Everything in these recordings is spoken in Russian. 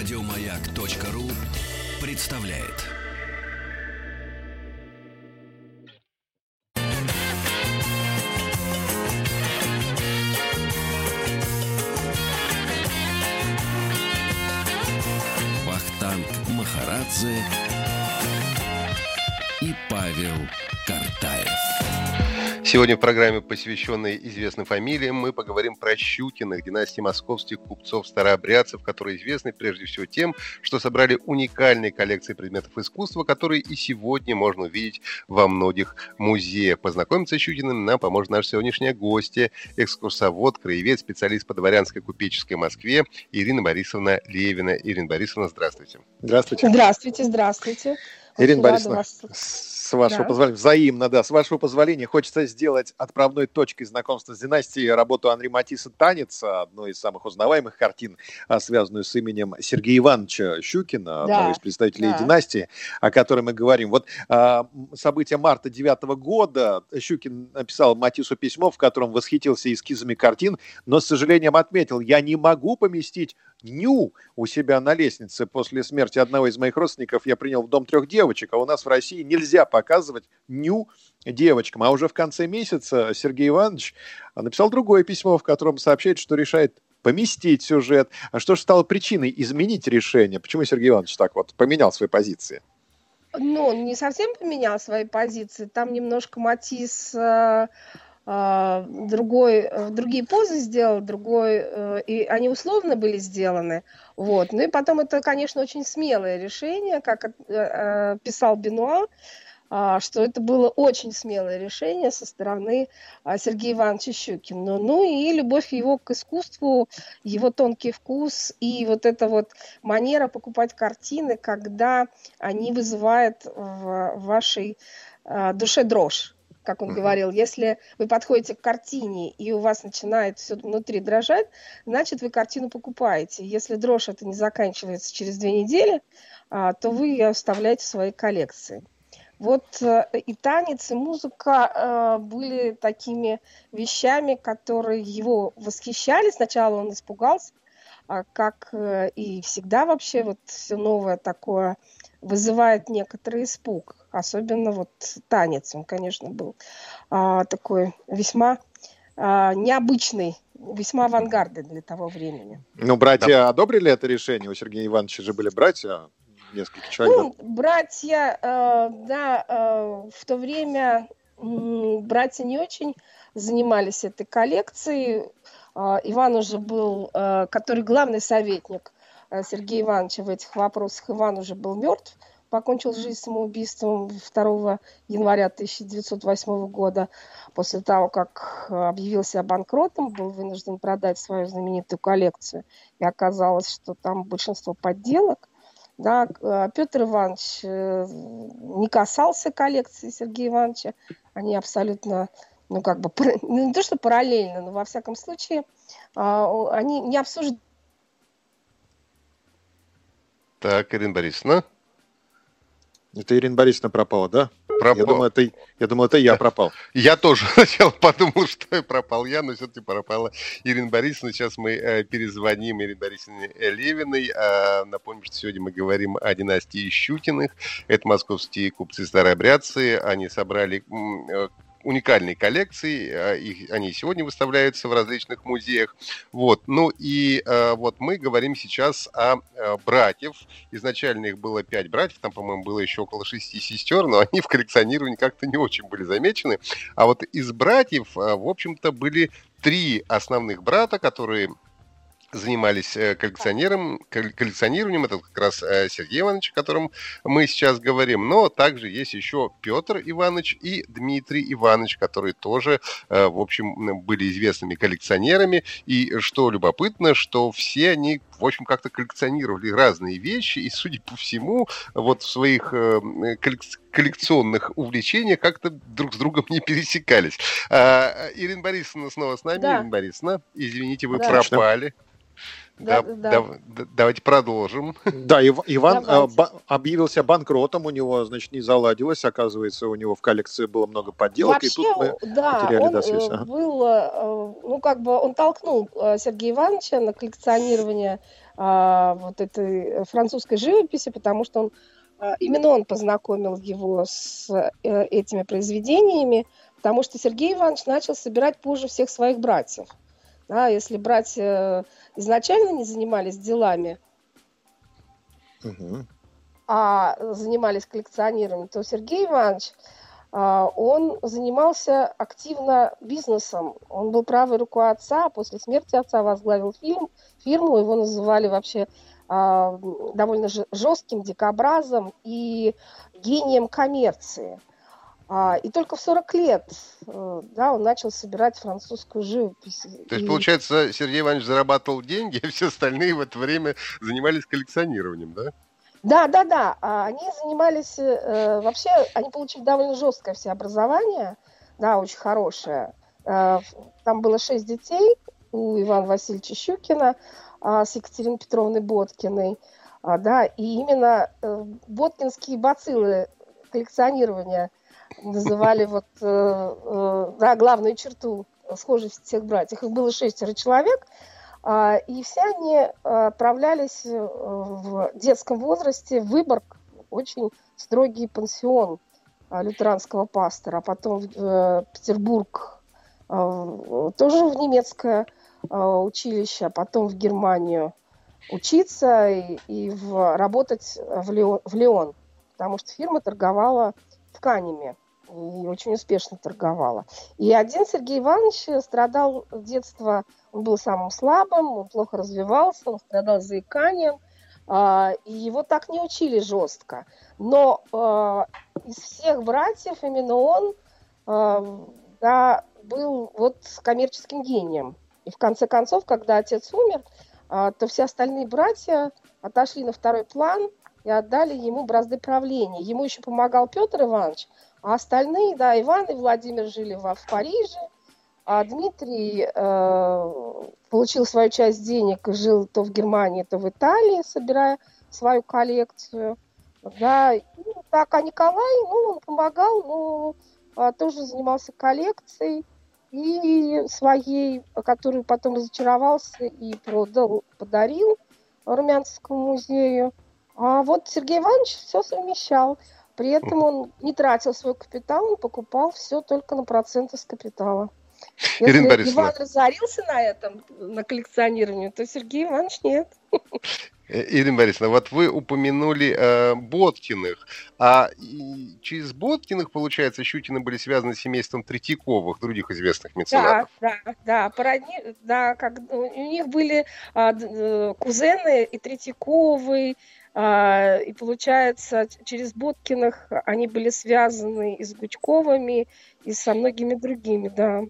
Радиомаяк.ру представляет. Вахтанг Махарадзе и Павел. Сегодня в программе, посвященной известным фамилиям, мы поговорим про Щукиных, династии московских купцов-старообрядцев, которые известны прежде всего тем, что собрали уникальные коллекции предметов искусства, которые и сегодня можно увидеть во многих музеях. Познакомиться с Щукиным нам поможет наш сегодняшняя гостья, экскурсовод, краевед, специалист по дворянской купеческой Москве Ирина Борисовна Левина. Ирина Борисовна, здравствуйте. Здравствуйте. Здравствуйте, здравствуйте. Ирина Борисовна, с вашего Да. позволения, взаимно, да, с вашего позволения, хочется сделать отправной точкой знакомства с династией работу Андрея Матисса «Танец», одной из самых узнаваемых картин, а, связанную с именем Сергея Ивановича Щукина, Да, одного из представителей да. династии, о которой мы говорим. Вот а, события марта девятого года Щукин написал Матиссу письмо, в котором восхитился эскизами картин, но с сожалением отметил, я не могу поместить ню у себя на лестнице. После смерти одного из моих родственников я принял в дом трех девочек, а у нас в России нельзя показывать ню девочкам. А уже в конце месяца Сергей Иванович написал другое письмо, в котором сообщает, что решает поместить сюжет. А что же стало причиной изменить решение? Почему Сергей Иванович так вот поменял свои позиции? Ну, он не совсем поменял свои позиции. Там немножко Матис э, другой, э, другие позы сделал, другой, э, и они условно были сделаны. Вот. Ну и потом это, конечно, очень смелое решение, как э, писал Бенуа, а, что это было очень смелое решение со стороны а, Сергея Ивановича Щукина. Ну и любовь его к искусству, его тонкий вкус и вот эта вот манера покупать картины, когда они вызывают в вашей а, душе дрожь. Как он говорил, если вы подходите к картине и у вас начинает все внутри дрожать, значит вы картину покупаете. Если дрожь это не заканчивается через две недели, а, то вы ее оставляете в своей коллекции. Вот э, и танец, и музыка э, были такими вещами, которые его восхищали. Сначала он испугался, а как э, и всегда вообще вот все новое такое вызывает некоторый испуг. Особенно вот танец, он, конечно, был а, такой весьма а, необычный, весьма авангардный для того времени. Ну, братья одобрили это решение? У Сергея Ивановича же были братья, несколько человек. Ну, братья, э, да, э, в то время м, братья не очень занимались этой коллекцией. А, Иван уже был, э, который главный советник э, Сергея Ивановича в этих вопросах, Иван уже был мертв, покончил жизнь самоубийством 2 января 1908 года, после того, как э, объявился банкротом, был вынужден продать свою знаменитую коллекцию, и оказалось, что там большинство подделок. Да, э, Петр Иванович э, не касался коллекции Сергея Ивановича. Они абсолютно, ну, как бы, ну, не то, что параллельно, но во всяком случае, а, они не обсуждали Так, Ирина Борисовна. Это Ирина Борисовна пропала, да? пропал. Я думаю, это, я думаю, это я пропал. Я тоже сначала подумал, что пропал я, но все-таки пропала Ирина Борисовна. Сейчас мы э, перезвоним Ирине Борисовне э, Левиной. А, напомню, что сегодня мы говорим о династии Щукиных. Это московские купцы-старообрядцы. Они собрали э, уникальные коллекции. а, их- они сегодня выставляются в различных музеях. Вот. Ну и э, вот мы говорим сейчас о э, братьев. Изначально их было пять братьев, там, по-моему, было еще около шести сестер, но они в коллекционировании как-то не очень были замечены. А вот из братьев, в общем-то, были три основных брата, которые занимались э, коллекционером, кол- коллекционированием. Это как раз э, Сергей Иванович, о котором мы сейчас говорим. Но также есть еще Петр Иванович и Дмитрий Иванович, которые тоже, э, в общем, были известными коллекционерами. И что любопытно, что все они, в общем, как-то коллекционировали разные вещи. И, судя по всему, вот в своих коллек- коллекционных увлечениях как-то друг с другом не пересекались. А, Ирина Борисовна снова с нами. Да. Ирина Борисовна, извините, вы Да. пропали. Да, да, да. давайте продолжим. Да, Ив, Иван э, б, объявился банкротом, у него, значит, не заладилось, оказывается, у него в коллекции было много подделок, Вообще, и тут мы да, потеряли он до связи. Ага. был, э, ну, как бы он толкнул э, Сергея Ивановича на коллекционирование а, вот этой французской живописи, потому что он именно он познакомил его с этими произведениями, потому что Сергей Иванович начал собирать позже всех своих братьев. Да, если братья изначально не занимались делами, угу. а занимались коллекционированием, то Сергей Иванович, а, он занимался активно бизнесом. Он был правой рукой отца, а после смерти отца возглавил фильм, фирму, его называли вообще а, довольно жестким дикобразом и гением коммерции. А, и только в 40 лет э, да, он начал собирать французскую живопись. То есть, и... получается, Сергей Иванович зарабатывал деньги, а все остальные в это время занимались коллекционированием, да? Да, да, да. А они занимались, э, вообще, они получили довольно жесткое все образование, да, очень хорошее. Э, там было шесть детей у Ивана Васильевича Щукина э, с Екатериной Петровной Боткиной, да, и именно боткинские бациллы коллекционирования называли вот, э, э, да, главную черту схожести всех братьев. Их было шестеро человек, э, и все они отправлялись в детском возрасте в Выборг, очень строгий пансион лютеранского пастора, а потом в э, Петербург, э, тоже в немецкое э, училище, а потом в Германию учиться и, и в, работать в Леон, в Леон, потому что фирма торговала тканями и очень успешно торговала. И один Сергей Иванович страдал с детства, он был самым слабым, он плохо развивался, он страдал заиканием, а, и его так не учили жестко. Но а, из всех братьев именно он а, да, был вот коммерческим гением. И в конце концов, когда отец умер, то все остальные братья отошли на второй план и отдали ему бразды правления. Ему еще помогал Петр Иванович, а остальные, да, Иван и Владимир жили в, в Париже, а Дмитрий э, получил свою часть денег и жил то в Германии, то в Италии, собирая свою коллекцию. Да, и так, а Николай, ну, он помогал, но а, тоже занимался коллекцией и своей, которую потом разочаровался и продал, подарил Румянцевскому музею. А вот Сергей Иванович все совмещал. При этом он не тратил свой капитал, он покупал все только на проценты с капитала. Если Ирина Борисовна. Иван разорился на этом, на коллекционировании, то Сергей Иванович нет. Э, Ирина Борисовна, вот вы упомянули э, Боткиных, а и через Боткиных, получается, Щукины были связаны с семейством Третьяковых, других известных меценатов. Да, да, да, породни, да, как, у них были а, э, кузены и Третьяковы, и получается, через Боткиных они были связаны и с Гучковыми, и со многими другими, да.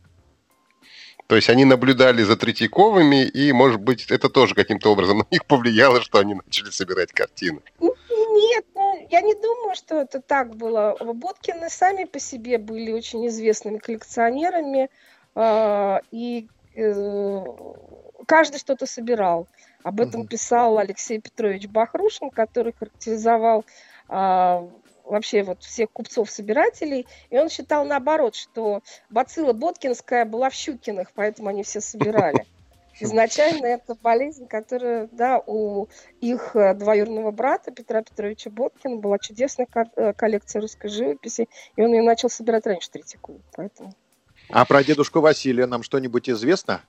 То есть они наблюдали за Третьяковыми, и, может быть, это тоже каким-то образом на них повлияло, что они начали собирать картины. Нет, ну, я не думаю, что это так было. Боткины сами по себе были очень известными коллекционерами, а, и э, каждый что-то собирал. Об этом писал Алексей Петрович Бахрушин, который характеризовал а, вообще вот всех купцов-собирателей. И он считал наоборот, что бацилла Боткинская была в Щукиных, поэтому они все собирали. Изначально это болезнь, которая, да, у их э, двоюродного брата Петра Петровича Боткина была чудесная э, коллекция русской живописи, и он ее начал собирать раньше Третьякову, поэтому... А про дедушку Василия нам что-нибудь известно?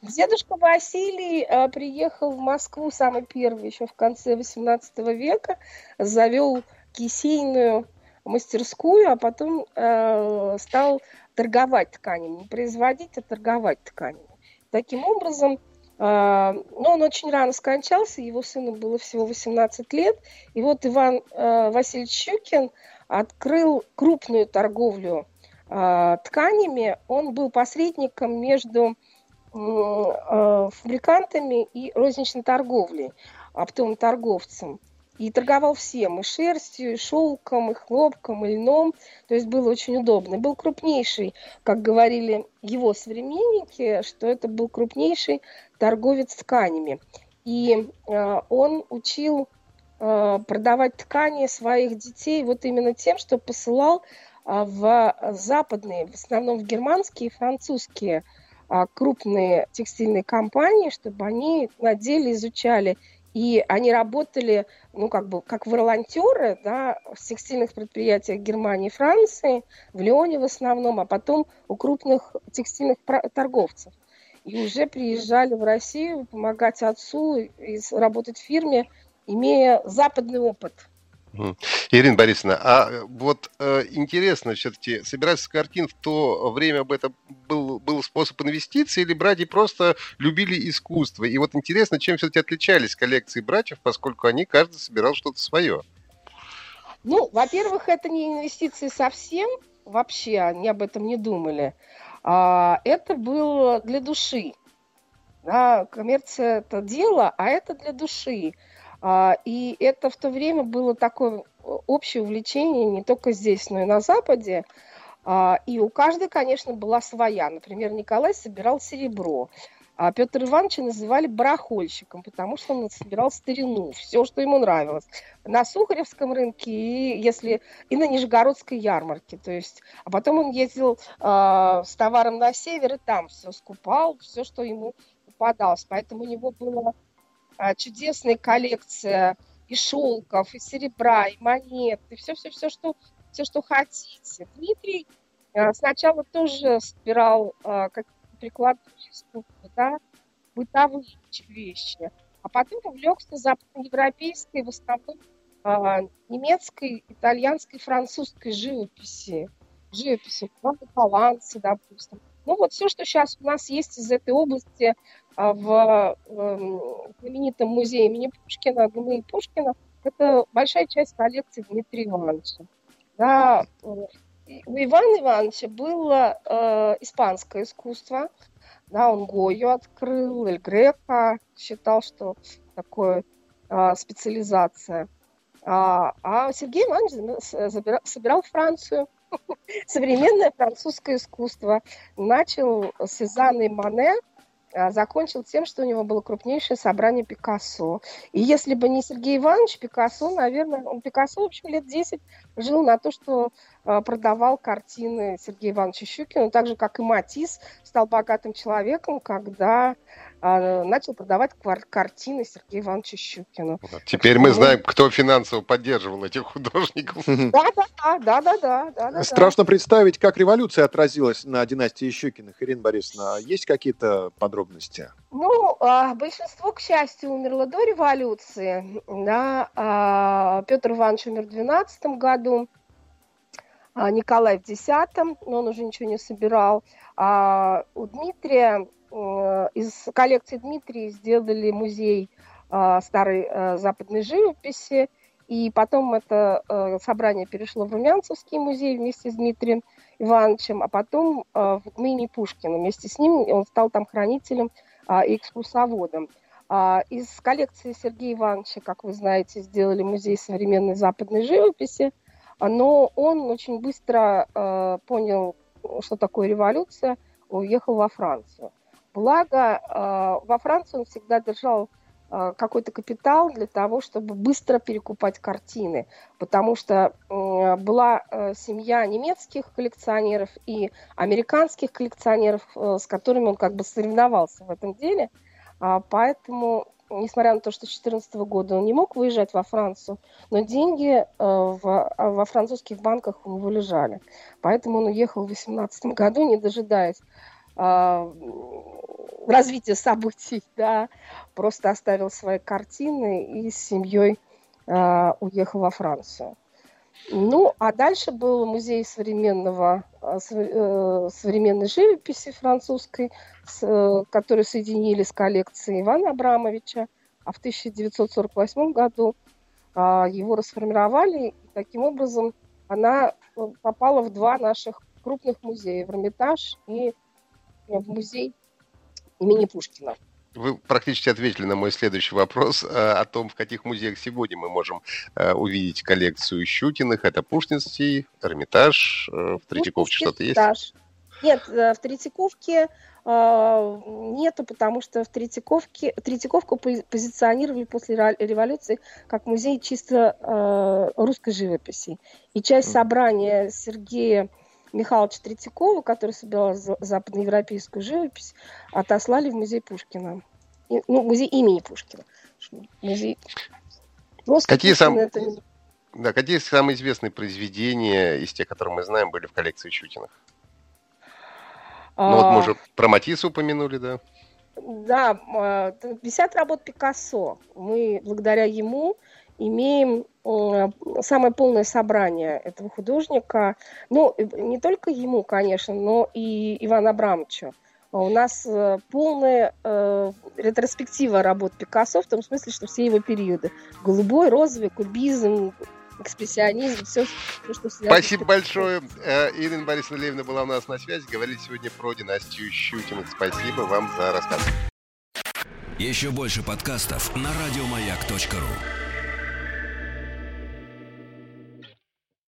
Дедушка Василий э, приехал в Москву самый первый еще в конце XVIII века, завел кисейную мастерскую, а потом э, стал торговать тканями, не производить, а торговать тканями. Таким образом, э, ну, он очень рано скончался, его сыну было всего 18 лет, и вот Иван э, Васильевич Щукин открыл крупную торговлю э, тканями, он был посредником между фабрикантами и розничной торговлей, оптовым торговцем. и торговал всем, и шерстью, и шелком, и хлопком, и льном, то есть было очень удобно. Был крупнейший, как говорили его современники, что это был крупнейший торговец тканями. И э, он учил э, продавать ткани своих детей вот именно тем, что посылал э, в западные, в основном в германские и французские э, крупные текстильные компании, чтобы они на деле изучали и они работали, ну, как бы, как волонтеры, да, в текстильных предприятиях Германии и Франции, в Лионе в основном, а потом у крупных текстильных торговцев и уже приезжали в Россию помогать отцу и работать в фирме, имея западный опыт. Ирина Борисовна, а вот э, интересно все-таки, собираться картин в то время об этом был, был способ инвестиций или братья просто любили искусство? И вот интересно, чем все-таки отличались коллекции братьев, поскольку они каждый собирал что-то свое? Ну, во-первых, это не инвестиции совсем, вообще они об этом не думали. А, это было для души. Да, коммерция это дело, а это для души. А, и это в то время было такое общее увлечение не только здесь, но и на Западе. А, и у каждой, конечно, была своя. Например, Николай собирал серебро. А Петр Ивановича называли барахольщиком, потому что он собирал старину, все, что ему нравилось. На Сухаревском рынке и, если, и на Нижегородской ярмарке. То есть, а потом он ездил э, с товаром на север и там все скупал, все, что ему попадалось. Поэтому у него была э, чудесная коллекция и шелков, и серебра, и монет, и все-все-все, что, все, что хотите. Дмитрий э, сначала тоже собирал э, прикладное искусство, да, бытовые вещи. А потом увлекся западноевропейской, в основном немецкой, итальянской, французской живописи. Живописи, голландцы, допустим. Ну вот все, что сейчас у нас есть из этой области а, в э, знаменитом музее имени Пушкина, ГМИ Пушкина, это большая часть коллекции Дмитрия Ивановича. Да, у Ивана Ивановича было э, испанское искусство, да, он Гою открыл, Эль Грека, считал, что такое э, специализация. А, а Сергей Иванович собирал, собирал Францию, современное французское искусство. Начал с Сезанна и Мане, а, закончил тем, что у него было крупнейшее собрание Пикассо. И если бы не Сергей Иванович Пикассо, наверное, он Пикассо, в общем, лет 10 жил на то, что а, продавал картины Сергея Ивановича Щукина, так же, как и Матис стал богатым человеком, когда начал продавать картины Сергея Ивановича Щукина. Теперь мы знаем, кто финансово поддерживал этих художников. Да, да, да, да, да, да. Страшно представить, как революция отразилась на династии Щукиных. Ирина Борисовна, есть какие-то подробности? Ну, а, большинство, к счастью, умерло до революции. Да, Петр Иванович умер в 12 году. Николай в 10 но он уже ничего не собирал. А у Дмитрия из коллекции Дмитрия сделали музей э, старой э, западной живописи, и потом это собрание перешло в Румянцевский музей вместе с Дмитрием Ивановичем, а потом в имени Пушкина. Вместе с ним он стал там хранителем и экскурсоводом. А из коллекции Сергея Ивановича, как вы знаете, сделали музей современной западной живописи, но он очень быстро понял, что такое революция, уехал во Францию. Благо, э, во Франции он всегда держал э, какой-то капитал для того, чтобы быстро перекупать картины, потому что была э, семья немецких коллекционеров и американских коллекционеров, с которыми он как бы соревновался в этом деле, а, поэтому несмотря на то, что с 2014 года он не мог выезжать во Францию, но деньги в, во французских банках у него лежали. Поэтому он уехал в 2018 году, не дожидаясь а, развития событий, да, просто оставил свои картины и с семьей э, уехал во Францию. Ну, а дальше был музей современного, э, современной живописи французской, с, э, который соединили с коллекцией Ивана Абрамовича, а в 1948 году э, его расформировали, и таким образом она попала в два наших крупных музея, в Эрмитаж и в музей имени Пушкина. Вы практически ответили на мой следующий вопрос э, о том, в каких музеях сегодня мы можем э, увидеть коллекцию Щукиных. Это Пушкинский, Эрмитаж, э, в Третьяковке что-то есть? Нет, в Третьяковке нету, потому что в Третьяковке, Третьяковку позиционировали после революции как музей чисто русской живописи. И часть собрания Сергея Михайловича Третьякова, который собирал западноевропейскую живопись, отослали в музей Пушкина. Ну, музей имени Пушкина. Музей... Просто какие, сам... это... да, какие самые известные произведения из тех, которые мы знаем, были в коллекции Щутиных? А... Ну вот мы уже про Матисса упомянули, да? Да, 50 а, работ Пикассо. Мы благодаря ему имеем самое полное собрание этого художника. Ну, не только ему, конечно, но и Ивана Абрамовича. У нас э, полная э, ретроспектива работ Пикассо, в том смысле, что все его периоды. Голубой, розовый, кубизм, экспрессионизм, все, все что связано. Спасибо большое. Э, Ирина Борисовна Левина была у нас на связи. Говорили сегодня про династию Щукиных. Спасибо вам за рассказ. Еще больше подкастов на радиомаяк.ру